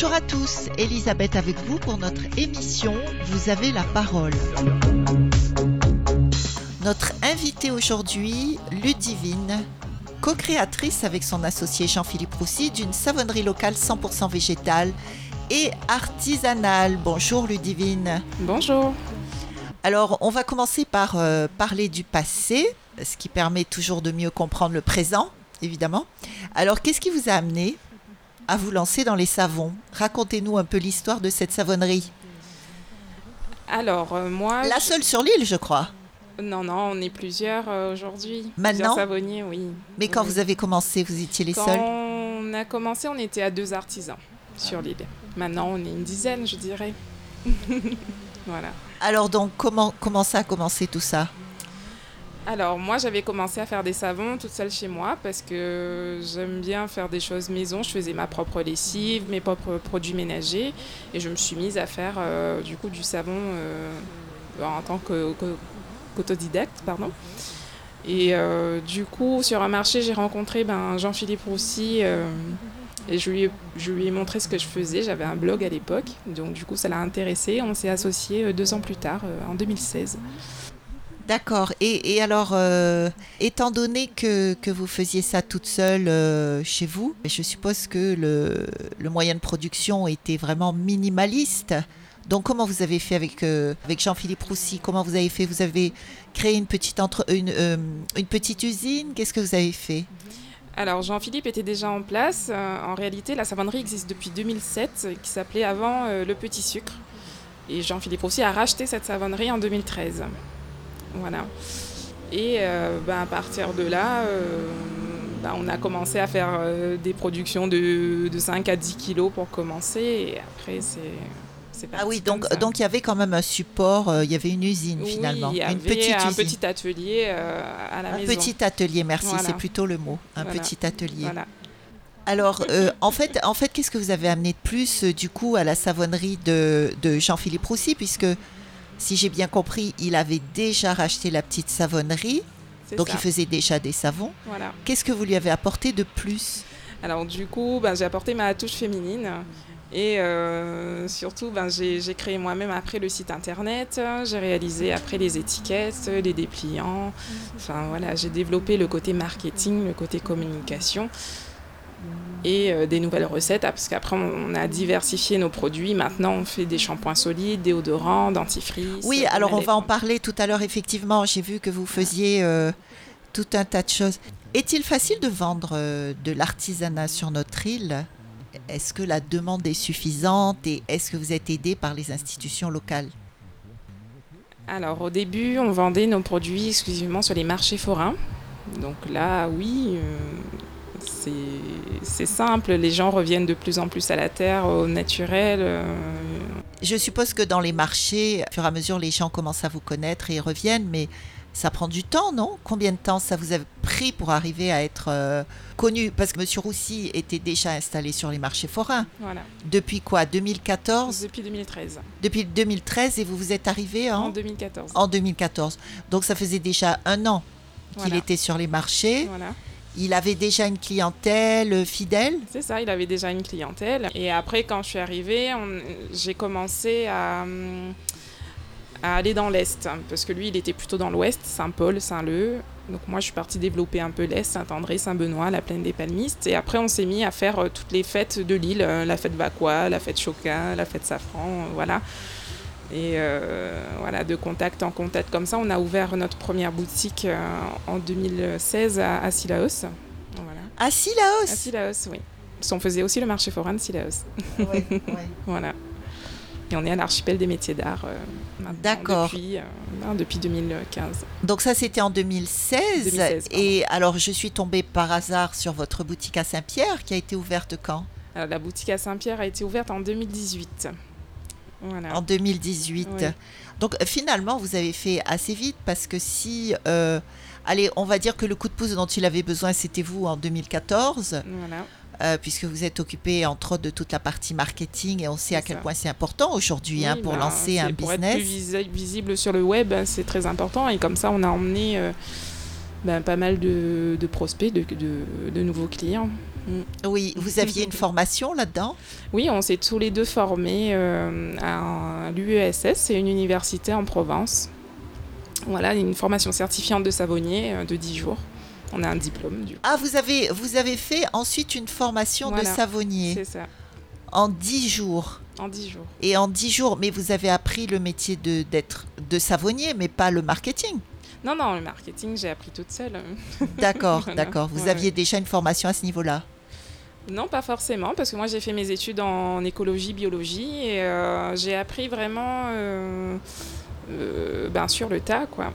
Bonjour à tous, Elisabeth avec vous pour notre émission Vous avez la parole. Notre invitée aujourd'hui, Ludivine, co-créatrice avec son associé Jean-Philippe Roussy d'une savonnerie locale 100% végétale et artisanale. Bonjour Ludivine. Bonjour. Alors, on va commencer par euh, parler du passé, ce qui permet toujours de mieux comprendre le présent, évidemment. Alors, qu'est-ce qui vous a amené à vous lancer dans les savons Racontez-nous un peu l'histoire de cette savonnerie. Alors, euh, moi. La seule sur l'île, je crois. Non, non, on est plusieurs euh, aujourd'hui. Maintenant Plusieurs savonniers, oui. Mais quand Oui. vous avez commencé, vous étiez les Quand seuls on a commencé, on était à deux artisans sur l'île. Maintenant, on est une dizaine, je dirais. voilà. Alors donc, comment, comment ça a commencé tout ça? Alors, moi, j'avais commencé à faire des savons toute seule chez moi parce que j'aime bien faire des choses maison. Je faisais ma propre lessive, mes propres produits ménagers et je me suis mise à faire euh, du coup du savon euh, en tant qu'autodidacte, pardon. Et euh, du coup, sur un marché, j'ai rencontré ben, Jean-Philippe Roussy et je lui, ai, je lui ai montré ce que je faisais. J'avais un blog à l'époque, donc du coup, ça l'a intéressé. On s'est associés deux ans plus tard, en 2016. D'accord. Et, alors, euh, étant donné que, que vous faisiez ça toute seule euh, chez vous, je suppose que le, le moyen de production était vraiment minimaliste. Donc, comment vous avez fait avec, euh, avec Jean-Philippe Roussy? Comment vous avez fait? Vous avez créé une petite, entre, une, une petite usine? Qu'est-ce que vous avez fait? Alors Jean-Philippe était déjà en place. En réalité, la savonnerie existe depuis 2007, euh, qui s'appelait avant Le Petit Sucre. Et Jean-Philippe aussi a racheté cette savonnerie en 2013. Voilà. Et ben, à partir de là, ben, on a commencé à faire euh, des productions de, de 5 à 10 kilos pour commencer. Et après, c'est... Ah oui, donc donc il y avait quand même un support, euh, il y avait une usine Oui, finalement, il y avait une petite un usine. petit atelier euh, à la un maison. petit atelier, merci, Voilà. c'est plutôt le mot, un Voilà. petit atelier. Voilà. Alors, euh, en fait, en fait qu'est-ce que vous avez amené de plus, du coup, à la savonnerie de, de Jean-Philippe Roussy, puisque, si j'ai bien compris, il avait déjà racheté la petite savonnerie, donc ça. il faisait déjà des savons. Voilà. Qu'est-ce que vous lui avez apporté de plus? Alors du coup, ben, j'ai apporté ma touche féminine et euh, surtout, ben, j'ai j'ai créé moi-même après le site internet, j'ai réalisé après les étiquettes, les dépliants. Enfin voilà, j'ai développé le côté marketing, le côté communication et euh, des nouvelles recettes ah, parce qu'après on a diversifié nos produits. Maintenant, on fait des shampoings solides, déodorants, dentifrice. Oui, savon alors on va en parler tout à l'heure, effectivement. J'ai vu que vous faisiez euh, tout un tas de choses. Est-il facile de vendre euh, de l'artisanat sur notre île? Est-ce que la demande est suffisante et est-ce que vous êtes aidé par les institutions locales? Alors au début, on vendait nos produits exclusivement sur les marchés forains. Donc là, oui, euh, c'est simple. Les gens reviennent de plus en plus à la terre, au naturel. euh, Je suppose que dans les marchés, au fur et à mesure, les gens commencent à vous connaître et ils reviennent, mais ça prend du temps, non? Combien de temps ça vous a pris pour arriver à être euh, connu? Parce que M. Roussy était déjà installé sur les marchés forains. voilà, Depuis quoi? 2014 depuis 2013. Depuis 2013 et vous vous êtes arrivé En? En, 2014. en 2014. Donc ça faisait déjà un an qu'il Voilà. était sur les marchés. Voilà. Il avait déjà une clientèle euh, fidèle? C'est ça, il avait déjà une clientèle. Et après, quand je suis arrivée, j'ai commencé à, aller dans l'Est. Parce que lui, il était plutôt dans l'Ouest, Saint-Paul, Saint-Leu. Donc moi, je suis partie développer un peu l'Est, Saint-André, Saint-Benoît, la plaine des Palmistes. Et après, on s'est mis à faire euh, toutes les fêtes de l'île. euh, la fête Vacois, la fête Choca, la fête Safran, voilà. Et euh, voilà, de contact en contact comme ça, on a ouvert notre première boutique euh, en 2016 à, à Sillaos. Voilà. À À Sillaos Sillaos, oui. Qu'on faisait aussi le marché forain de Sillaos. Ouais, ouais. Voilà. Et on est à l'archipel des métiers d'art euh, D'accord. Depuis, euh, ben, depuis 2015. Donc ça, c'était en 2016. 2016, pardon. et alors, je suis tombée par hasard sur votre boutique à Saint-Pierre qui a été ouverte quand? Alors, la boutique à Saint-Pierre a été ouverte en 2018. Voilà. En 2018. Oui. Donc finalement, vous avez fait assez vite parce que si, euh, allez, on va dire que le coup de pouce dont il avait besoin, c'était vous en 2014, Voilà. euh, puisque vous êtes occupé entre autres de toute la partie marketing et on sait à quel ça. point c'est important aujourd'hui hein, pour ben, lancer un c'est- Pour être plus business. visi- visible sur le web, c'est très important. Et comme ça, on a emmené euh, ben, pas mal de, de prospects, de, de- de nouveaux clients. Mm. Oui, vous aviez une formation là-dedans? Oui, on s'est tous les deux formés euh, à l'UESS, c'est une université en Provence. Voilà, une formation certifiante de savonnier euh, de 10 jours. On a un diplôme. Du Ah, vous avez, vous avez fait ensuite une formation de savonnier C'est ça. En 10 jours En 10 jours. Et en 10 jours, mais vous avez appris le métier de, d'être de savonnier, mais pas le marketing? Non, non, le marketing, j'ai appris toute seule. D'accord, d'accord. Vous aviez déjà une formation à ce niveau-là? Non, pas forcément, parce que moi j'ai fait mes études en écologie, biologie, et euh, j'ai appris vraiment euh, euh, ben, sur le tas, quoi.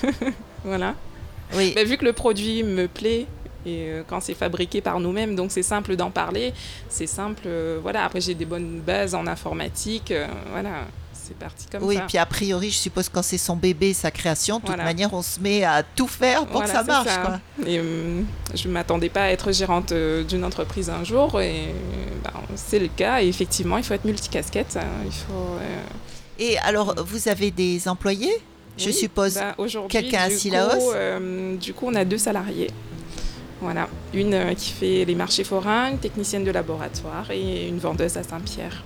voilà. Oui. vu que le produit me plaît, et quand c'est fabriqué par nous-mêmes, donc c'est simple d'en parler, c'est simple, voilà. Après j'ai des bonnes bases en informatique, voilà c'est parti comme oui, ça. Oui, puis a priori, je suppose quand c'est son bébé, sa création, de toute manière, on se met à tout faire pour que ça marche. Et euh, je ne m'attendais pas à être gérante euh, d'une entreprise un jour, et ben, c'est le cas. Et effectivement, il faut être multicasquette. Hein. il faut, euh, Et alors, vous avez des employés? Je suppose bah, quelqu'un à Silaos? Du coup, on a deux salariés. Voilà, une qui fait les marchés forains, une technicienne de laboratoire et une vendeuse à Saint-Pierre.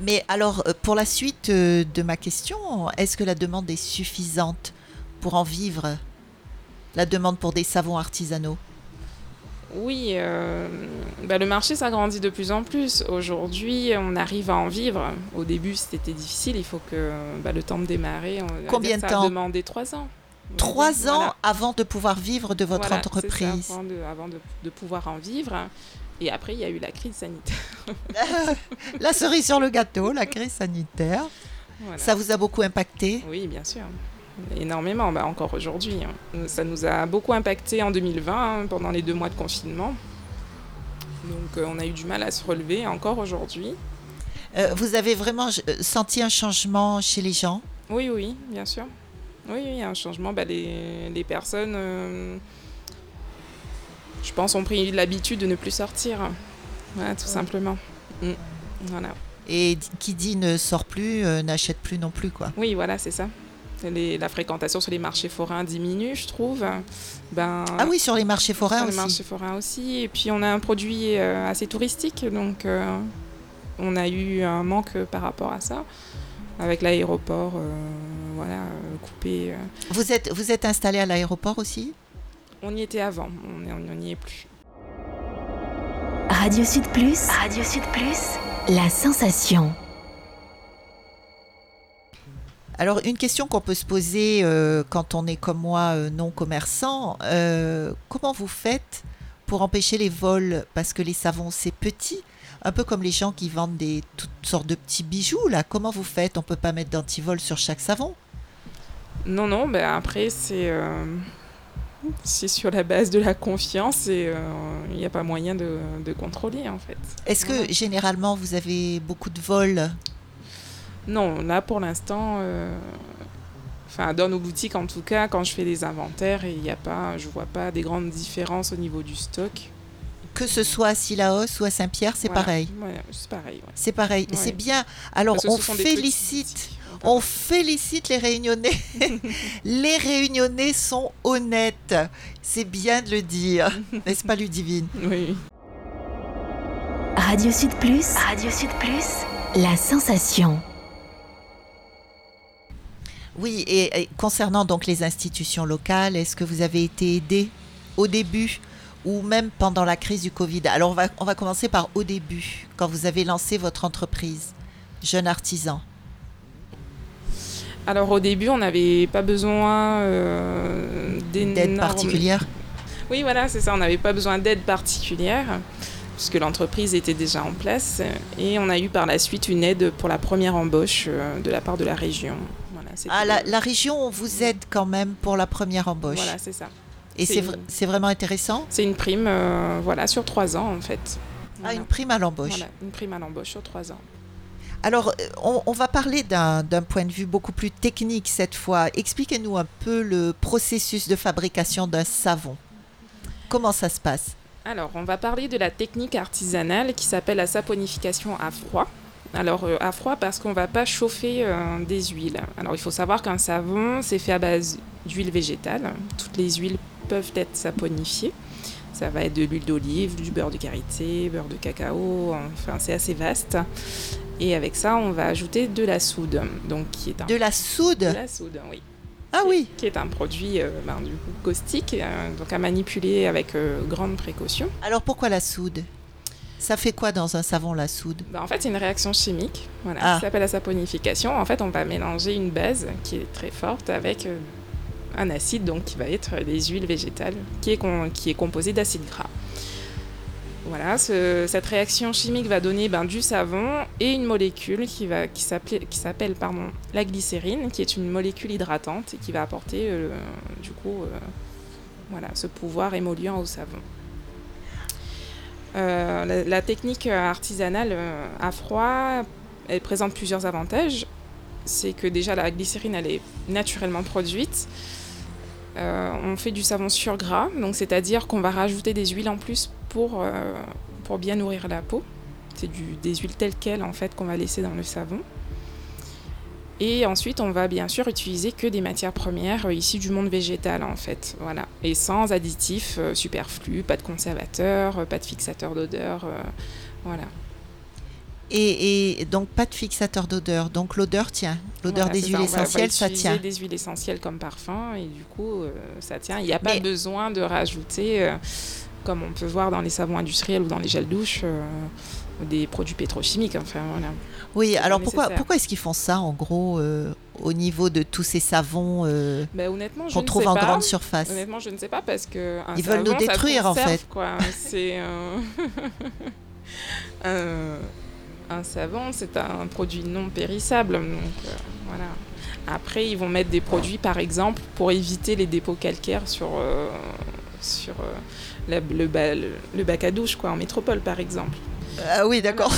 Mais alors, euh, pour la suite euh, de ma question, est-ce que la demande est suffisante pour en vivre La demande pour des savons artisanaux? Oui, euh, bah, le marché s'agrandit de plus en plus. Aujourd'hui, on arrive à en vivre. Au début, c'était difficile. Il faut que bah, le temps de démarrer. On, Combien de ça temps? a demandé trois ans. Trois ans avant de pouvoir vivre de votre entreprise. avant, de, avant de, pouvoir en vivre. Et après, il y a eu la crise sanitaire. la cerise sur le gâteau, la crise sanitaire. Ça vous a beaucoup impacté? Oui, bien sûr. Énormément, bah, encore aujourd'hui. Hein. Ça nous a beaucoup impacté en 2020, hein, pendant les deux mois de confinement. Donc euh, on a eu du mal à se relever, encore aujourd'hui. Euh, vous avez vraiment euh, senti un changement chez les gens? Oui, oui, bien sûr. Oui, a un changement. Bah, les, les, personnes je pense, ont pris l'habitude de ne plus sortir. Voilà, tout simplement. Mm. Voilà. Et qui dit ne sort plus, euh, n'achète plus non plus, quoi. Oui, voilà, c'est ça. la fréquentation sur les marchés forains diminue, je trouve. Ben, ah oui, sur les marchés forains sur aussi. les marchés forains aussi. Et puis on a un produit euh, assez touristique, donc euh, on a eu un manque par rapport à ça, avec l'aéroport, voilà, coupé. Vous êtes, vous êtes installé à l'aéroport aussi? On y était avant, on n'y est plus. Radio Sud Plus, Radio Sud Plus, la sensation. Alors une question qu'on peut se poser euh, quand on est comme moi euh, non commerçant, euh, comment vous faites pour empêcher les vols? Parce que les savons c'est petit, un peu comme les gens qui vendent des toutes sortes de petits bijoux là. Comment vous faites? On peut pas mettre d'antivol sur chaque savon? Non non, ben après c'est c'est sur la base de la confiance et euh, il n'y a pas moyen de, contrôler en fait. Est-ce que généralement vous avez beaucoup de vols? Non, là pour l'instant, euh, enfin dans nos boutiques en tout cas, quand je fais des inventaires, il n'y a pas, je vois pas des grandes différences au niveau du stock. Que ce soit à Silaos ou à Saint-Pierre, c'est pareil. c'est pareil. C'est pareil. C'est bien. Alors on félicite on félicite les réunionnais. les réunionnais sont honnêtes. C'est bien de le dire. N'est-ce pas, Ludivine? Oui. Radio Sud Plus. Radio Sud Plus. La sensation. Oui, et, concernant donc les institutions locales, est-ce que vous avez été aidé au début ou même pendant la crise du Covid? Alors on va, on va commencer par au début, quand vous avez lancé votre entreprise, jeune artisan. Alors au début, on n'avait pas besoin euh, d'aide particulière. Oui, voilà, c'est ça. On n'avait pas besoin d'aide particulière puisque l'entreprise était déjà en place et on a eu par la suite une aide pour la première embauche euh, de la part de la région. ah, la, région vous aide quand même pour la première embauche. Voilà, c'est ça. Et c'est vraiment intéressant C'est une prime, euh, voilà, sur trois ans en fait. Ah, une prime à l'embauche. Voilà, une prime à l'embauche sur trois ans. Alors, euh, on, va parler d'un point de vue beaucoup plus technique cette fois. Expliquez-nous un peu le processus de fabrication d'un savon. Comment ça se passe? Alors, on va parler de la technique artisanale qui s'appelle la saponification à froid. Alors, euh, à froid parce qu'on ne va pas chauffer euh, des huiles. Alors, il faut savoir qu'un savon, c'est fait à base d'huile végétale. Toutes les huiles peuvent être saponifiées. Ça va être de l'huile d'olive, du beurre de karité, beurre de cacao, enfin c'est assez vaste. Et avec ça, on va ajouter de la soude, donc qui est un... De la soude De la soude, oui. Ah oui Qui est un produit euh, ben, du coup, caustique, euh, donc à manipuler avec euh, grande précaution. Alors pourquoi la soude? Ça fait quoi dans un savon la soude? Ben, en fait, c'est une réaction chimique, voilà, Ah. qui s'appelle la saponification. En fait, on va mélanger une base qui est très forte avec un acide, donc qui va être des huiles végétales, qui est, qui est composé d'acide gras. Voilà, ce- cette réaction chimique va donner ben, du savon et une molécule qui, va, qui s'appelle, pardon, la glycérine, qui est une molécule hydratante et qui va apporter euh, du coup euh, voilà, ce pouvoir émollient au savon. Euh, la, technique artisanale à froid, présente plusieurs avantages. C'est que déjà la glycérine, elle est naturellement produite. On fait du savon sur gras, donc c'est-à-dire qu'on va rajouter des huiles en plus pour, pour bien nourrir la peau. C'est des huiles telles quelles en fait qu'on va laisser dans le savon. Et ensuite, on va bien sûr utiliser que des matières premières euh, issues du monde végétal en fait, voilà. Et sans additifs euh, superflus, pas de conservateurs, euh, pas de fixateur d'odeur, euh, voilà. et, et donc pas de fixateur d'odeur. Donc l'odeur tient. L'odeur Voilà, des huiles ça, on va- on va essentielles, ça tient. des huiles essentielles comme parfum et du coup, euh, ça tient. Il n'y a pas Mais- besoin de rajouter, comme on peut voir dans les savons industriels ou dans les gels douche, euh, des produits pétrochimiques. Enfin, voilà. Oui, alors pourquoi, nécessaire. pourquoi est-ce qu'ils font ça en gros euh, au niveau de tous ces savons euh, je qu'on ne trouve sais en pas. grande surface? Honnêtement, je ne sais pas parce que Ils veulent nous détruire, en fait. C'est euh, un, un savon, c'est un produit non périssable. Donc euh, voilà. Après, ils vont mettre des produits, par exemple, pour éviter les dépôts calcaires sur sur euh, la- le, ba- le- le bac à douche, quoi, en métropole, par exemple. Ah oui, d'accord.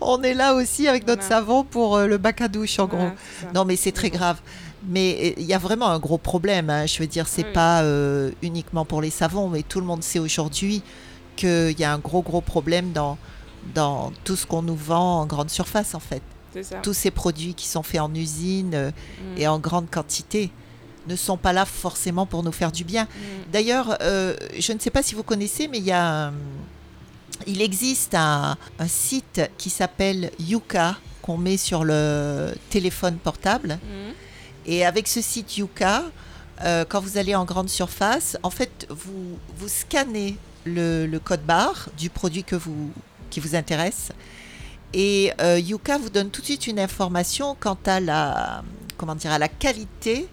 On, est là aussi avec notre Voilà. savon pour euh, le bac à douche en gros. voilà. Non, mais c'est très bon. grave. Mais euh, il y a vraiment un gros problème. hein. Je veux dire, c'est Oui. pas euh, uniquement pour les savons, mais tout le monde sait aujourd'hui qu'il y a un gros, gros problème dans, dans tout ce qu'on nous vend en grande surface, en fait. Ça. Tous ces produits qui sont faits en usine euh, Mm. et en grande quantité ne sont pas là forcément pour nous faire du bien. Mm. D'ailleurs, euh, je ne sais pas si vous connaissez, mais il y a, un- il existe un, un site qui s'appelle Yuka qu'on met sur le téléphone portable. Mm. Et avec ce site Yuka, euh, quand vous allez en grande surface, en fait, vous, vous scannez le, le code barre du produit que vous, qui vous intéresse. Et euh, Yuka vous donne tout de suite une information quant à la, comment dire, à la qualité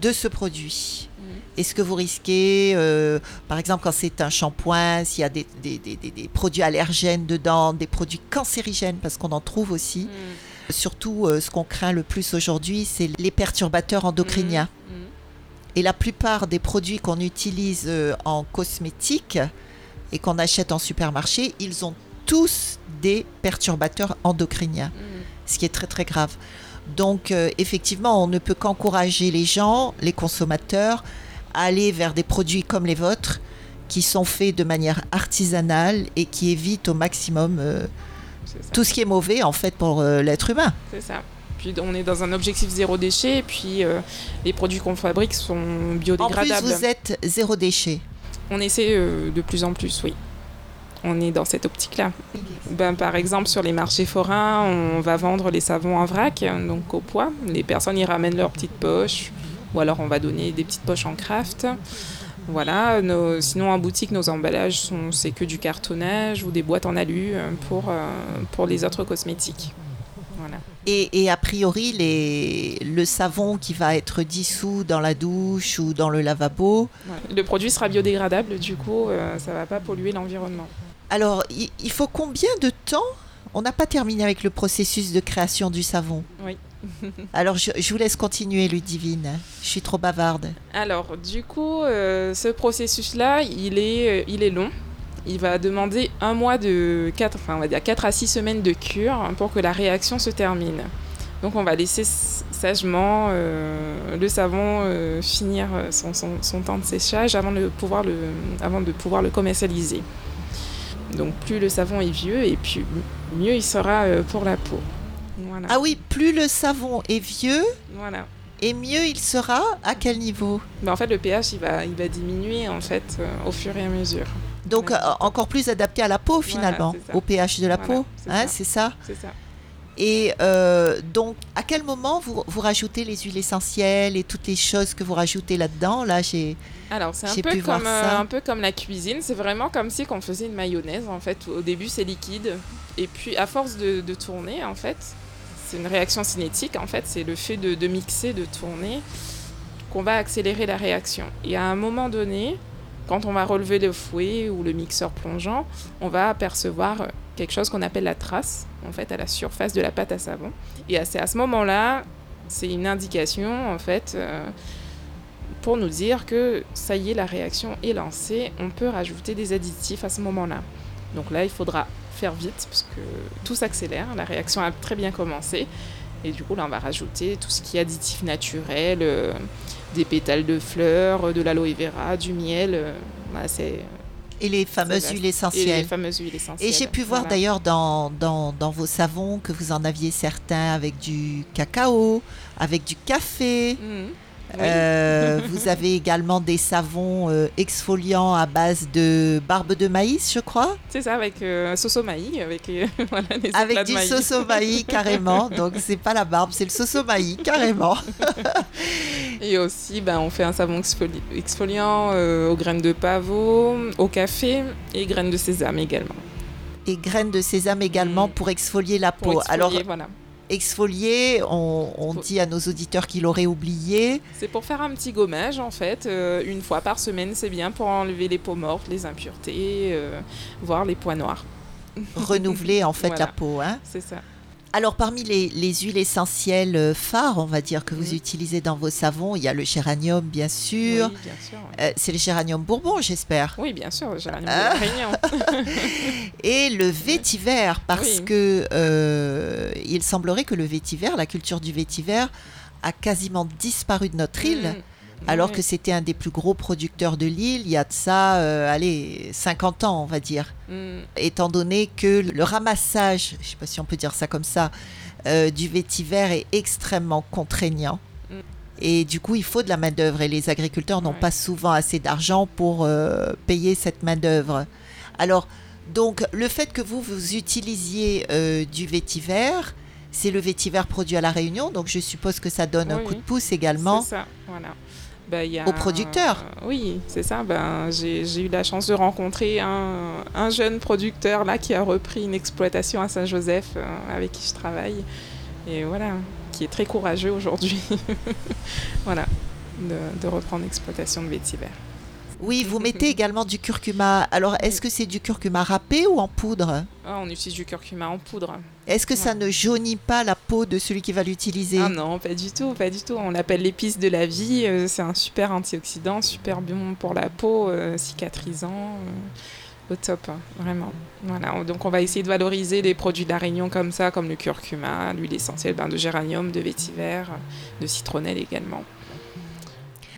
de ce produit. Mm. Est-ce que vous risquez, euh, par exemple, quand c'est un shampoing, s'il y a des, des- des- des- des produits allergènes dedans, des produits cancérigènes, parce qu'on en trouve aussi. Mm. Surtout, euh, ce qu'on craint le plus aujourd'hui, c'est les perturbateurs endocriniens. Mm. Et la plupart des produits qu'on utilise euh, en cosmétique et qu'on achète en supermarché, ils ont tous des perturbateurs endocriniens, Mm. ce qui est très très grave. Donc effectivement, on ne peut qu'encourager les gens, les consommateurs, à aller vers des produits comme les vôtres, qui sont faits de manière artisanale et qui évitent au maximum euh, tout ce qui est mauvais en fait pour euh, l'être humain. C'est ça. Puis on est dans un objectif zéro déchet, et puis euh, les produits qu'on fabrique sont En plus, biodégradables. vous êtes zéro déchet. On essaie de plus en plus, oui. On est dans cette optique-là. Ben, par exemple, sur les marchés forains, on va vendre les savons en vrac, donc au poids. Les personnes y ramènent leurs petites poches, ou alors on va donner des petites poches en craft. Voilà. Nos- sinon, en boutique, nos emballages sont c'est que du cartonnage ou des boîtes en alu euh, pour, euh, pour les autres cosmétiques. Voilà. Et, et a priori, les, le savon qui va être dissous dans la douche ou dans le lavabo. Le produit sera biodégradable, du coup, euh, ça va pas polluer l'environnement. alors il faut combien de temps? On n'a pas terminé avec le processus de création du savon? Oui. Alors je, vous laisse continuer, Ludivine. Je suis trop bavarde. Alors, du coup, euh, ce processus-là, il est, euh, il est long. Il va demander un mois de 4, enfin, on va dire 4 à 6 semaines de cure pour que la réaction se termine. Donc, on va laisser sagement euh, le savon finir son, son- temps de séchage avant de, pouvoir le, avant de pouvoir le commercialiser. Donc, plus le savon est vieux et puis mieux il sera pour la peau. Voilà. Ah oui, plus le savon est vieux voilà. Et mieux il sera à quel niveau ben, En fait, le pH, il va, il va diminuer en fait euh, au fur et à mesure. Donc, euh, encore plus adapté à la peau finalement, au pH de la peau. Hein, c'est ça C'est ça. Et euh, donc, à quel moment vous, vous, rajoutez les huiles essentielles et toutes les choses que vous rajoutez là-dedans? Là, j'ai alors c'est un peu comme un peu comme la cuisine. C'est vraiment comme si on faisait une mayonnaise. En fait, au début c'est liquide, et puis à force de, de tourner, en fait, c'est une réaction cinétique. En fait, c'est le fait de, mixer, de tourner, qu'on va accélérer la réaction. Et à un moment donné, quand on va relever le fouet ou le mixeur plongeant, on va apercevoir quelque chose qu'on appelle la trace, en fait, à la surface de la pâte à savon. Et c'est à ce moment-là, c'est une indication, en fait, euh, pour nous dire que ça y est, la réaction est lancée, on peut rajouter des additifs à ce moment-là. Donc là, il faudra faire vite, parce que tout s'accélère, la réaction a très bien commencé. Et du coup, là, on va rajouter tout ce qui est additif naturel, euh, des pétales de fleurs, de l'aloe vera, du miel. Euh, c'est et les fameuses huiles essentielles. Et les fameuses huiles essentielles. Et j'ai pu voir d'ailleurs dans, dans, dans, vos savons que vous en aviez certains avec du cacao, avec du café. Mmh. Euh, vous avez également des savons euh, exfoliants à base de barbe de maïs, je crois. C'est ça, avec euh, sosomaï, avec voilà, Avec du sosomaï, carrément. Donc c'est pas la barbe, c'est le sosomaï, carrément. Et aussi, ben, on fait un savon exfoliant aux graines de pavot, au café et graines de sésame également. Et graines de sésame également mm. pour exfolier la peau. Pour exfolier, Alors, voilà exfolier, on, dit à nos auditeurs qu'il aurait oublié. C'est pour faire un petit gommage en fait, euh, une fois par semaine, c'est bien pour enlever les peaux mortes, les impuretés, euh, voire les points noirs. Renouveler en fait la peau. Hein c'est ça. Alors parmi les, huiles essentielles euh, phares, on va dire, que vous utilisez dans vos savons, il y a le géranium, bien sûr. Oui, bien sûr. Euh, c'est le géranium bourbon, j'espère. Oui, bien sûr, le géranium ah. Et le vétiver, parce que euh, il semblerait que le vétiver, la culture du vétiver, a quasiment disparu de notre île. Mm alors que c'était un des plus gros producteurs de l'île, il y a de ça, euh, allez, 50 ans, on va dire. Mm. Étant donné que le ramassage, je ne sais pas si on peut dire ça comme ça, euh, du vétiver est extrêmement contraignant. Mm. Et du coup, il faut de la main-d'œuvre et les agriculteurs n'ont pas souvent assez d'argent pour euh, payer cette main-d'œuvre. Alors, donc, le fait que vous, vous utilisiez du vétiver, c'est le vétiver produit à La Réunion, donc je suppose que ça donne un coup de pouce également. C'est ça, voilà. Aux producteurs. oui, c'est ça. Ben, j'ai eu la chance de rencontrer un, un, jeune producteur là qui a repris une exploitation à Saint-Joseph euh, avec qui je travaille. Et voilà, qui est très courageux aujourd'hui. voilà, de, de reprendre l'exploitation de vétiver. Oui, vous mettez également du curcuma. Alors, est-ce que c'est du curcuma râpé ou en poudre ah, On utilise du curcuma en poudre. Est-ce que ça ne jaunit pas la peau de celui qui va l'utiliser Ah non, pas du tout, pas du tout. On l'appelle l'épice de la vie. Euh, c'est un super antioxydant, super bon pour la peau, euh, cicatrisant. Euh, au top, vraiment. Voilà, donc on va essayer de valoriser des produits de la Réunion comme ça, comme le curcuma, l'huile essentielle ben, de géranium, de vétiver, de citronnelle également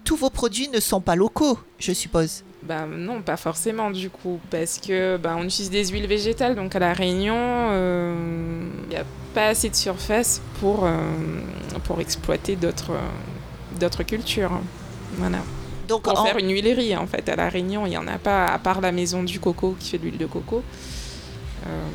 tous vos produits ne sont pas locaux, je suppose. Ben non, pas forcément du coup, parce que ben, on utilise des huiles végétales, donc à la Réunion, il euh, n'y a pas assez de surface pour, euh, pour exploiter d'autres d'autres cultures. Voilà. Donc pour faire une huilerie en fait, à la Réunion, il n'y en a pas, à part la maison du coco qui fait de l'huile de coco. Euh,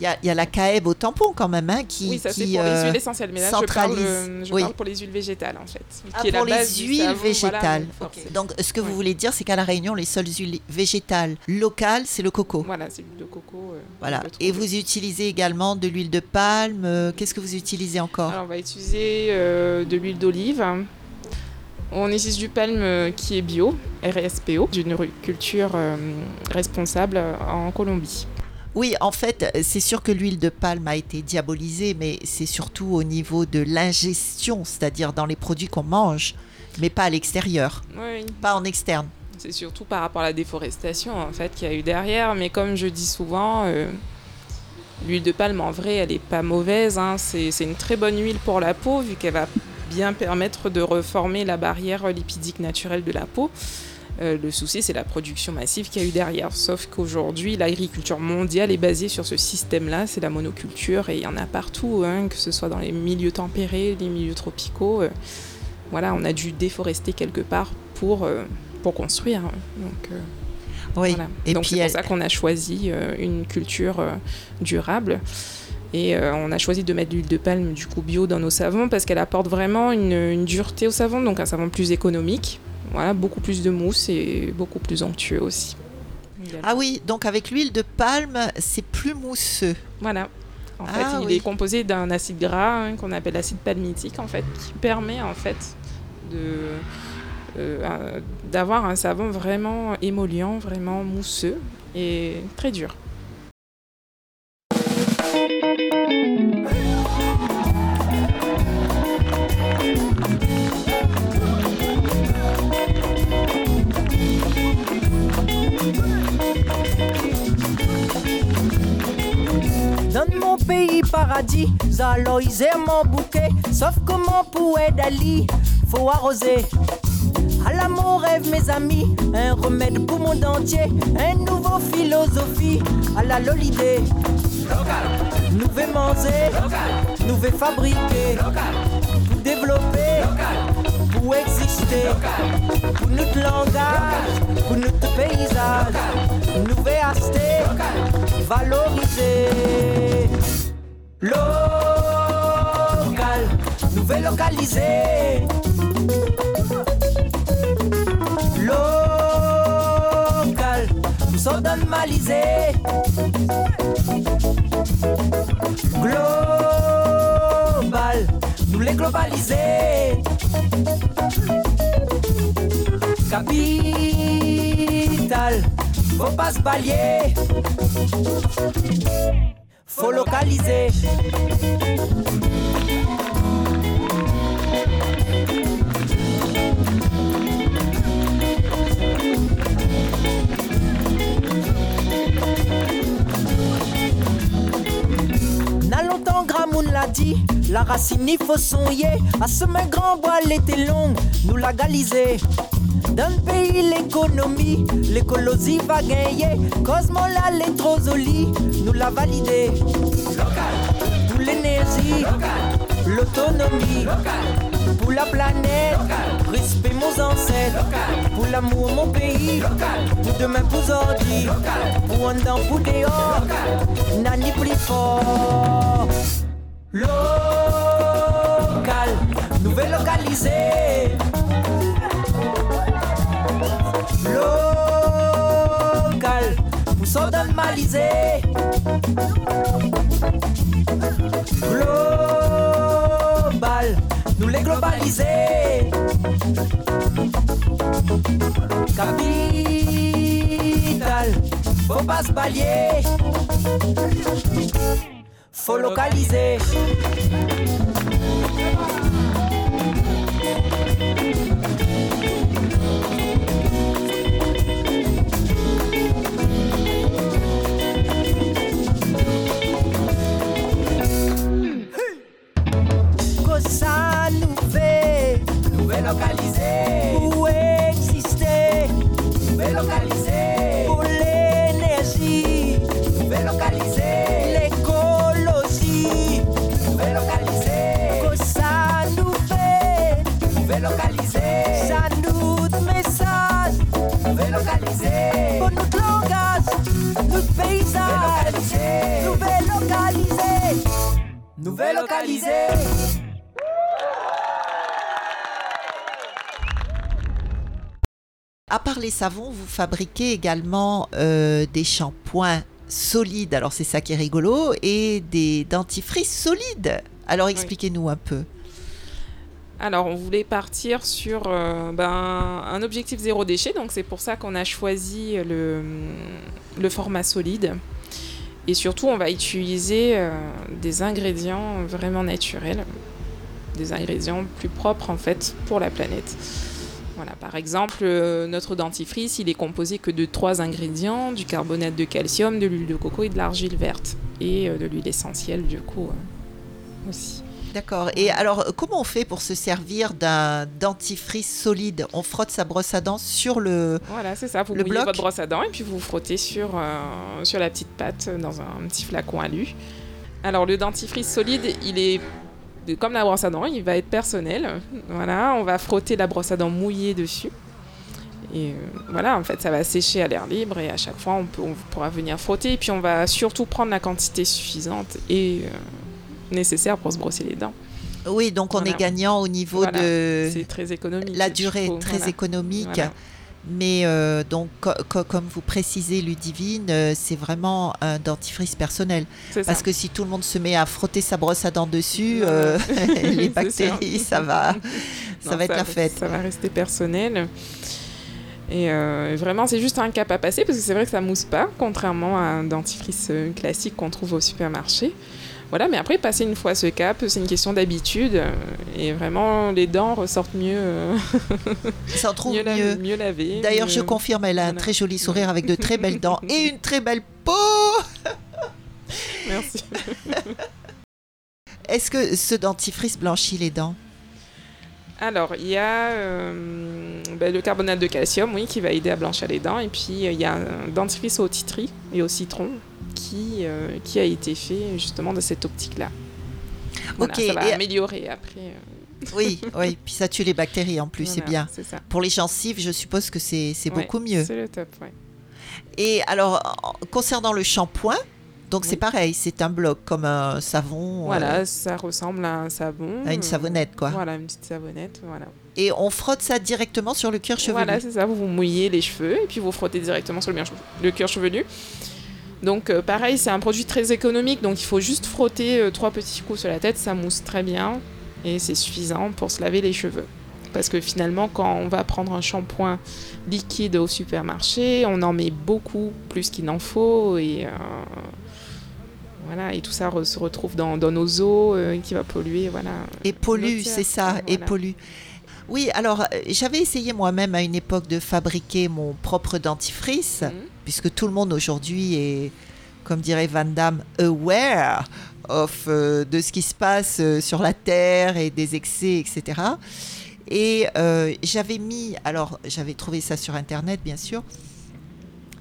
il y, a la CAEB au tampon quand même, hein, qui. Oui, ça c'est pour les euh, huiles essentielles. Mais là, centralise. je parle, pour les huiles végétales en fait. Ah, pour les huiles végétales. Donc, ce que vous voulez dire, c'est qu'à La Réunion, les seules huiles végétales locales, c'est le coco. Voilà, c'est l'huile de coco. Euh, voilà. Et vous utilisez également de l'huile de palme. Euh, qu'est-ce que vous utilisez encore? Alors, on va utiliser de l'huile d'olive. On utilise du palme qui est bio, RSPO, d'une culture responsable en Colombie. Oui, en fait, c'est sûr que l'huile de palme a été diabolisée, mais c'est surtout au niveau de l'ingestion, c'est-à-dire dans les produits qu'on mange, mais pas à l'extérieur, pas en externe. C'est surtout par rapport à la déforestation, en fait, qu'il y a eu derrière. Mais comme je dis souvent, euh, l'huile de palme, en vrai, elle n'est pas mauvaise. Hein. C'est une très bonne huile pour la peau, vu qu'elle va bien permettre de reformer la barrière lipidique naturelle de la peau. Euh, le souci, c'est la production massive qu'il y a eu derrière. Sauf qu'aujourd'hui, l'agriculture mondiale est basée sur ce système-là, c'est la monoculture, et il y en a partout, hein, que ce soit dans les milieux tempérés, les milieux tropicaux. Euh, voilà, on a dû déforester quelque part pour, euh, pour construire. Donc, oui. Et Donc c'est pour ça qu'on a choisi une culture durable. Et on a choisi de mettre l'huile de palme du coup bio dans nos savons parce qu'elle apporte vraiment une, une, dureté au savon, donc un savon plus économique. Voilà, beaucoup plus de mousse et beaucoup plus onctueux aussi. Ah oui, donc avec l'huile de palme, c'est plus mousseux. Voilà. En fait, ah il est composé d'un acide gras hein, qu'on appelle l'acide palmitique, en fait, qui permet en fait de euh, d'avoir un savon vraiment émollient, vraiment mousseux et très dur. Pays paradis, Zaloïs mon bouquet, sauf comment pour Dali, faut arroser. À l'amour rêve mes amis, un remède pour mon entier, un nouveau philosophie, à la lolidée. Nous veut manger, nous veut fabriquer, pour développer, pour exister, pour notre langage, pour notre paysage, nous veut acheter, valoriser. Local, nouvelle localisée. Local, nous sommes normalisés. Global, nous les globaliser. Capital, faut pas se balayer faut localiser. N'a longtemps Gramoun l'a dit, la racine il faut soigner. À ce grand bois l'été long, nous la galiser. Dans le pays, l'économie, l'écologie va gagner. Cosmo trop nous l'a validé. Local. Pour l'énergie, l'autonomie. Pour la planète, respect mon ancêtres. Pour l'amour, mon pays. Pour demain, pour aujourd'hui. Pour un temps, pour dehors. Nani plus fort. Local, nouvelle localisée. Normalisés. Global, nous les globaliser. Capital, faut pas se. Faut localiser. À part les savons, vous fabriquez également euh, des shampoings solides, alors c'est ça qui est rigolo, et des dentifrices solides. Alors expliquez-nous un peu. Alors, on voulait partir sur euh, ben, un objectif zéro déchet, donc c'est pour ça qu'on a choisi le, format solide. Et surtout, on va utiliser euh, des ingrédients vraiment naturels, des ingrédients plus propres en fait pour la planète. Voilà, par exemple, euh, notre dentifrice, il est composé que de trois ingrédients du carbonate de calcium, de l'huile de coco et de l'argile verte, et de l'huile essentielle du coup aussi. D'accord. Et alors, comment on fait pour se servir d'un dentifrice solide? On frotte sa brosse à dents sur le. Voilà, c'est ça. Vous Le mouillez bloc? votre brosse à dents et puis vous frottez sur, euh, sur la petite pâte dans un petit flacon alu. Alors, le dentifrice solide, il est comme la brosse à dents, il va être personnel. Voilà, on va frotter la brosse à dents mouillée dessus. Et euh, voilà, en fait, ça va sécher à l'air libre et à chaque fois, on, peut, on pourra venir frotter. Et puis, on va surtout prendre la quantité suffisante et euh, nécessaire pour se brosser les dents. Oui, donc on Voilà. est gagnant au niveau Voilà, de. C'est très économique. La du durée est très voilà. économique. Mais euh, donc, co- co- comme vous précisez, Ludivine, euh, c'est vraiment un dentifrice personnel. Ça. Parce que si tout le monde se met à frotter sa brosse à dents dessus, euh, les bactéries, ça va, ça Non, va être la fête. Ça va rester personnel. Et vraiment, c'est juste un cap à passer parce que c'est vrai que ça mousse pas, contrairement à un dentifrice classique qu'on trouve au supermarché. Voilà, mais après, passer une fois ce cap, c'est une question d'habitude. euh, Et vraiment, les dents ressortent mieux, euh, Ça en trouve mieux, la- mieux. lavées. D'ailleurs, mieux- je confirme, elle a un très joli sourire avec de très belles dents et une très belle peau. Merci. Est-ce que ce dentifrice blanchit les dents? Alors, il y a euh, ben, le carbonate de calcium, oui, qui va aider à blanchir les dents. Et puis, il y a un dentifrice au titri et au citron qui, euh, qui a été fait justement de cette optique-là. Voilà, Ok, ça va et- améliorer après. euh, Oui, oui. Puis ça tue les bactéries en plus, c'est voilà, bien. C'est ça. Pour les gencives, je suppose que c'est Ouais, beaucoup mieux. C'est le top, ouais. Et alors, concernant le shampoing, donc c'est Oui. pareil, c'est un bloc comme un savon, Voilà, euh, ça ressemble à un savon. à une savonnette, quoi. Voilà, une petite savonnette, voilà. Et on frotte ça directement sur le cuir chevelu. Voilà, c'est ça. Vous vous mouillez les cheveux et puis vous frottez directement sur le, le cuir chevelu. Donc euh, pareil, c'est un produit très économique, donc il faut juste frotter euh, trois petits coups sur la tête, ça mousse très bien et c'est suffisant pour se laver les cheveux. Parce que finalement, quand on va prendre un shampoing liquide au supermarché, on en met beaucoup plus qu'il n'en faut et euh, voilà, et tout ça re- se retrouve dans, dans nos eaux qui va polluer, voilà. Et pollue, c'est ça, et pollue. Oui, alors j'avais essayé moi-même à une époque de fabriquer mon propre dentifrice, Mhm. Puisque tout le monde aujourd'hui est, comme dirait Van Damme, aware of, euh, de ce qui se passe euh, sur la Terre et des excès, etc. Et euh, j'avais mis, alors j'avais trouvé ça sur Internet, bien sûr,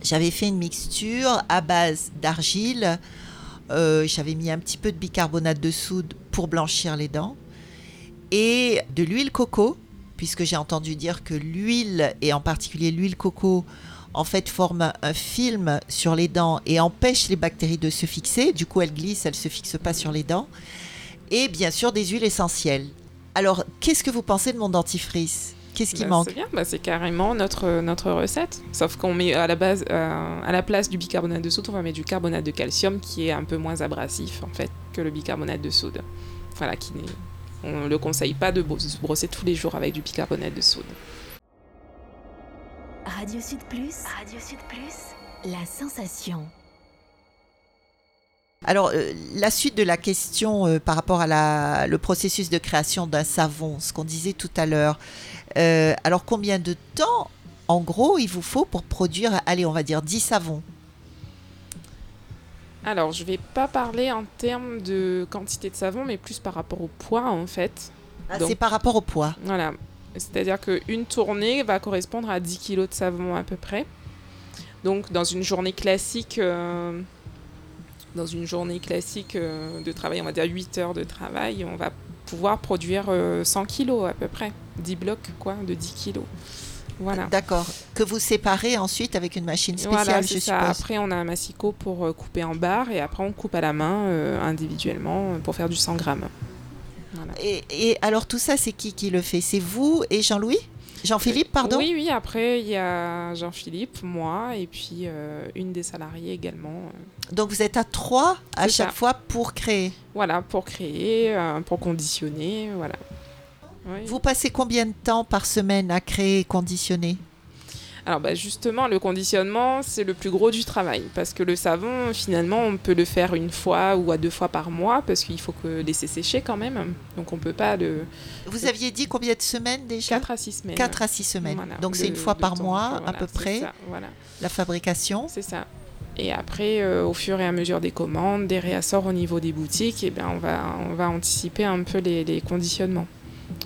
j'avais fait une mixture à base d'argile, j'avais mis un petit peu de bicarbonate de soude pour blanchir les dents, et de l'huile coco, puisque j'ai entendu dire que l'huile, et en particulier l'huile coco, en fait forme un- film sur les dents et empêche les bactéries de se fixer. Du coup, elles glissent, elles se fixent pas sur les dents. Et bien sûr, des huiles essentielles. Alors, qu'est-ce que vous pensez de mon dentifrice? Qu'est-ce qui Bah, manque? C'est bien, bah, c'est carrément notre, notre recette. Sauf qu'on met à la base, euh, à la place du bicarbonate de soude, on va mettre du carbonate de calcium qui est un peu moins abrasif en fait que le bicarbonate de soude. Voilà, qui n'est- on ne le conseille pas de se brosser tous les jours avec du bicarbonate de soude. Radio Sud Plus. Radio Sud Plus. La sensation. Alors, euh, la suite de la question euh, par rapport à la, le processus de création d'un savon, ce qu'on disait tout à l'heure. Euh, alors, combien de temps, en gros, il vous faut pour produire, allez, on va dire 10 savons? Alors, je vais pas parler en termes de quantité de savon, mais plus par rapport au poids en fait. Ah, Donc- C'est par rapport au poids. Voilà. C'est-à-dire qu'une tournée va correspondre à 10 kg de savon à peu près. Donc dans une journée classique, euh, dans une journée classique euh, de travail, on va dire 8 heures de travail, on va pouvoir produire euh, 100 kg à peu près. 10 blocs quoi, de 10 kg. Voilà. D'accord. Que vous séparez ensuite avec une machine spéciale, Voilà, je c'est ça. suppose. Après, on a un massicot pour euh, couper en barres et après, on coupe à la main euh, individuellement euh, pour faire du 100 grammes. Et, et alors, tout ça, c'est qui qui le fait? C'est vous et Jean-Louis? Jean-Philippe, pardon? Oui, oui, après, il y a Jean-Philippe, moi, et puis euh, une des salariés également. euh. Donc, vous êtes à trois à chaque ça. fois pour créer? Voilà, pour créer, euh, pour conditionner, voilà. Oui. Vous passez combien de temps par semaine à créer et conditionner? Alors, bah, justement, le conditionnement, c'est le plus gros du travail, parce que le savon, finalement, on peut le faire une fois ou à deux fois par mois, parce qu'il faut que laisser sécher quand même. Donc, on peut pas le Vous aviez dit combien de semaines déjà? 4 à 6 semaines. 4 à 6 semames. Voilà, Donc, c'est une fois par temps, mois, à peu près, ça, voilà, la fabrication. c'est ça. Et après, euh, au fur et à mesure des commandes, des réassorts au niveau des boutiques, et eh bien, on, va, on va anticiper un peu les, les conditionnements.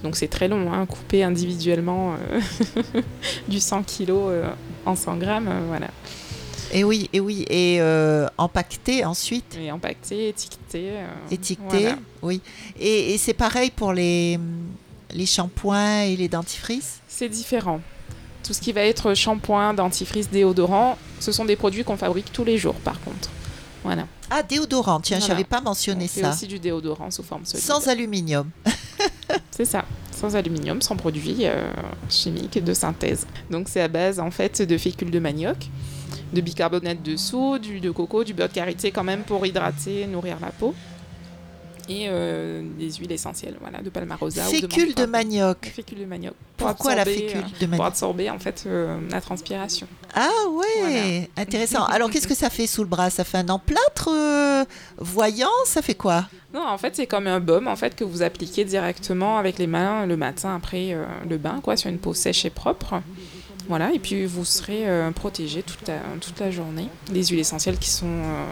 Donc c'est très long, hein, couper individuellement euh, du 100 kg euh, en 100 grammes, euh, voilà. Et oui, et oui, et empaqueté ensuite, Et empaqueté, étiqueté. euh, étiqueté, voilà. oui. Et, et c'est pareil pour les, les shampoings et les dentifrices? C'est différent. Tout ce qui va être shampoing, dentifrice, déodorant, ce sont des produits qu'on fabrique tous les jours par contre. Voilà. Ah, déodorant, tiens, Voilà. j'avais pas On mentionné fait ça. aussi du déodorant sous forme solide. Sans aluminium. C'est ça, sans aluminium, sans produits euh, chimiques de synthèse. Donc c'est à base en fait de fécule de manioc, de bicarbonate de soude, d'huile de coco, du beurre de karité quand même pour hydrater, nourrir la peau. Et euh, des huiles essentielles, voilà, de palmarosa. ou Fécule de menthe. manioc. Fécule de manioc. Pour Pourquoi la fécule euh, de Pour manioc absorber en fait euh, la transpiration. Ah ouais, intéressant. Alors qu'est-ce que ça fait sous le bras? Ça fait un emplâtre euh, voyant? Ça fait quoi? Non, en fait, c'est comme un baume en fait que vous appliquez directement avec les mains le matin après le bain, quoi, sur une peau sèche et propre. Voilà, et puis vous serez euh, protégé toute la, toute la journée. Les huiles essentielles qui sont euh,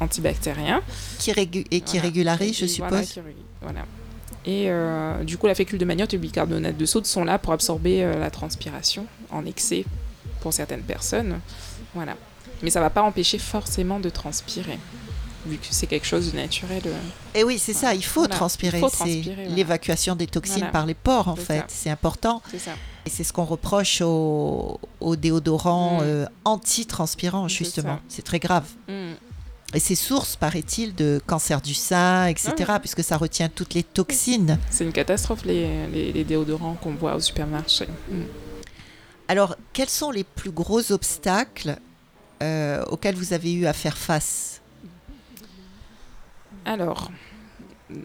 antibactériens. qui régu- Et qui Voilà. régularise, je suppose. Voilà, qui voilà. Et euh, du coup, la fécule de manioc et le bicarbonate de soude sont là pour absorber euh, la transpiration en excès pour certaines personnes. Voilà. Mais ça va pas empêcher forcément de transpirer, vu que c'est quelque chose de naturel. euh, Et oui, c'est ça, il faut Voilà, transpirer. il faut C'est transpirer, l'évacuation des toxines par les pores, en fait. C'est important. C'est ça. Et c'est ce qu'on reproche aux, aux déodorants Mm. euh, anti-transpirants, justement. C'est très grave. Mm. Et c'est source, paraît-il, de cancer du sein, etc., Ah puisque ça retient toutes les toxines. C'est une catastrophe les, les, les déodorants qu'on voit au supermarché. Mm. Alors, quels sont les plus gros obstacles euh, auxquels vous avez eu à faire face? Alors,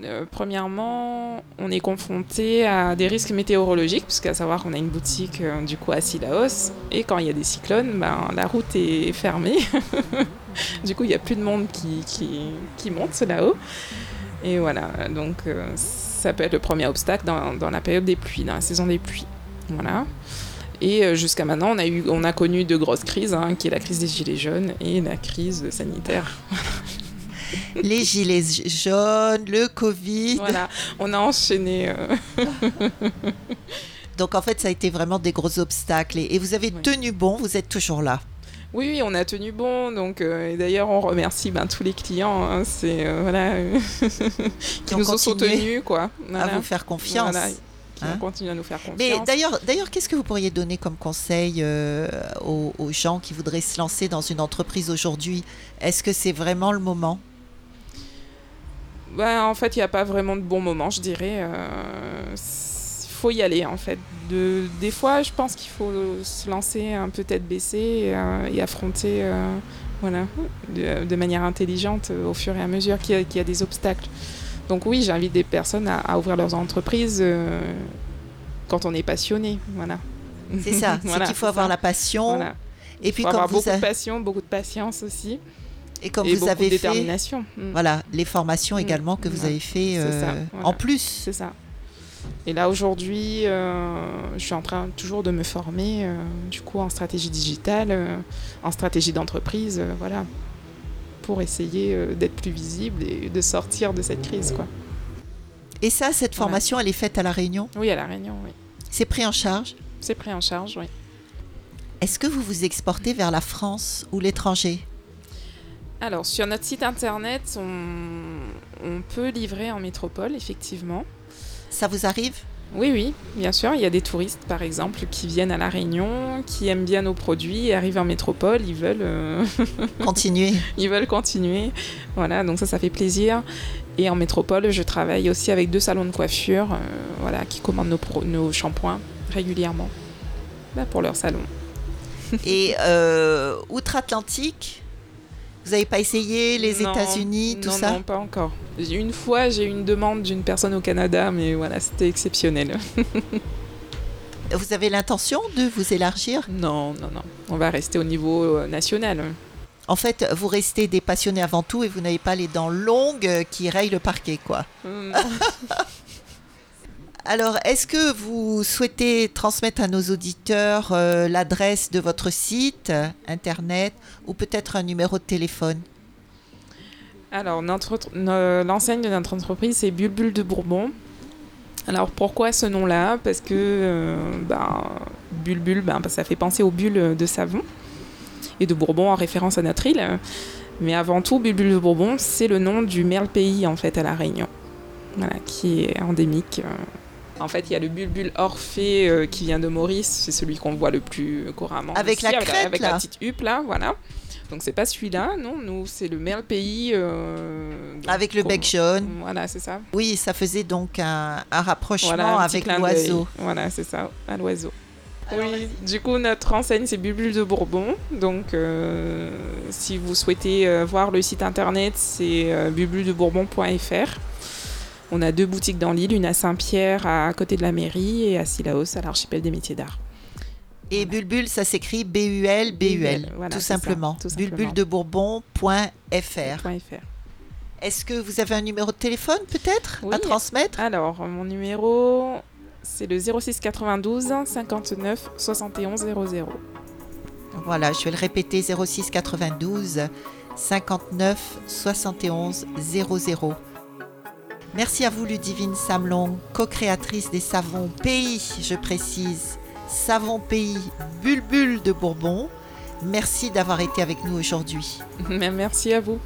euh, premièrement, on est confronté à des risques météorologiques, puisqu'à savoir qu'on a une boutique euh, du coup à Sillaos, et quand il y a des cyclones, ben, la route est fermée. du coup, il n'y a plus de monde qui, qui, monte là-haut. Et voilà, donc euh, ça peut être le premier obstacle dans, dans la période des pluies, dans la saison des pluies. Voilà. Et euh, jusqu'à maintenant, on a, eu, on a connu de grosses crises, hein, qui est la crise des gilets jaunes et la crise sanitaire. Les gilets jaunes, le Covid. Voilà, on a enchaîné. euh, Donc, en fait, ça a été vraiment des gros obstacles. Et, et vous avez Oui. tenu bon, vous êtes toujours là. Oui, oui, on a tenu bon. Donc, euh, et d'ailleurs, on remercie ben, tous les clients. hein, c'est euh, voilà, qui nous ont soutenus, quoi. Voilà. À vous faire confiance. Voilà, qui Hein ont continué à nous faire Mais confiance. d'ailleurs, d'ailleurs, qu'est-ce que vous pourriez donner comme conseil euh, aux, aux gens qui voudraient se lancer dans une entreprise aujourd'hui? Est-ce que c'est vraiment le moment? Ben, en fait, il n'y a pas vraiment de bon moment, je dirais. Il faut y aller, en fait. De, des fois, je pense qu'il faut se lancer un peu tête baissée et, euh, et affronter euh, voilà, de, de manière intelligente euh, au fur et à mesure qu'il y, a- qu'il y a des obstacles. Donc oui, j'invite des personnes à, à ouvrir leurs entreprises euh, quand on est passionné. Voilà. C'est ça, Voilà, c'est qu'il faut avoir ça. la passion. Voilà. Et puis, faut avoir vous, beaucoup a- de passion, beaucoup de patience aussi. Et comme et vous avez de fait, détermination. Mm. voilà, les formations Mm. également que vous avez fait ça, euh, voilà. en plus. C'est ça. Et là aujourd'hui, euh, je suis en train toujours de me former, euh, du coup, en stratégie digitale, en stratégie d'entreprise, voilà, pour essayer d'être plus visible et de sortir de cette crise, quoi. Et ça, cette Voilà. formation, elle est faite à La Réunion? Oui, à la Réunion, oui. C'est pris en charge? C'est pris en charge, oui. Est-ce que vous vous exportez vers la France ou l'étranger? Alors, sur notre site internet, on, on peut livrer en métropole, effectivement. Ça vous arrive Oui, oui, bien sûr. Il y a des touristes, par exemple, qui viennent à La Réunion, qui aiment bien nos produits et arrivent en métropole. Ils veulent, euh, Continuez. ils veulent continuer. Voilà, donc ça, ça fait plaisir. Et en métropole, je travaille aussi avec deux salons de coiffure euh, voilà, qui commandent nos, pro- nos shampoings régulièrement Bah, pour leur salon. Et euh, outre-Atlantique, vous n'avez pas essayé les États-Unis, tout non, ça Non, pas encore. Une fois, j'ai eu une demande d'une personne au Canada, mais voilà, c'était exceptionnel. Vous avez l'intention de vous élargir? Non, non, non. On va rester au niveau euh, national. En fait, vous restez des passionnés avant tout et vous n'avez pas les dents longues qui rayent le parquet, quoi. Alors, est-ce que vous souhaitez transmettre à nos auditeurs euh, l'adresse de votre site internet ou peut-être un numéro de téléphone? Alors, l'enseigne de notre entreprise, c'est Bulbule de Bourbon. Alors, pourquoi ce nom-là? Parce que euh, ben, Bulbule, ben, ça fait penser aux bulles de savon et de Bourbon en référence à notre île. Mais avant tout, Bulbule de Bourbon, c'est le nom du merle pays en fait à La Réunion, qui est endémique. En fait, il y a le bulbule Orphée euh, qui vient de Maurice, c'est celui qu'on voit le plus couramment. Avec la crête, avec, la petite huppe là, voilà. Donc c'est pas celui-là, non, nous c'est le merle pays. Euh, avec le bec jaune. Voilà, c'est ça. Oui, ça faisait donc un, rapprochement avec l'oiseau. Voilà, c'est ça, à l'oiseau. Oui, du coup, notre enseigne, c'est Bulbule de Bourbon. Donc, euh, si vous souhaitez euh, voir le site internet, c'est euh, bulbuledebourbon.fr. On a deux boutiques dans l'île, une à Saint-Pierre, à côté de la mairie, et à Silaos, à l'archipel des métiers d'art. Et Bulbule, ça s'écrit B-U-L-B-U-L, tout, simplement. Bulbuledebourbon.fr. Est-ce que vous avez un numéro de téléphone peut-être à transmettre? Alors, mon numéro, c'est le 06 92 59 71 00. Voilà, je vais le répéter 06 92 59 71 00. Merci à vous Ludivine Samlong, co-créatrice des savons Pays, je précise, Savon Pays Bulbule de Bourbon. Merci d'avoir été avec nous aujourd'hui. Merci à vous.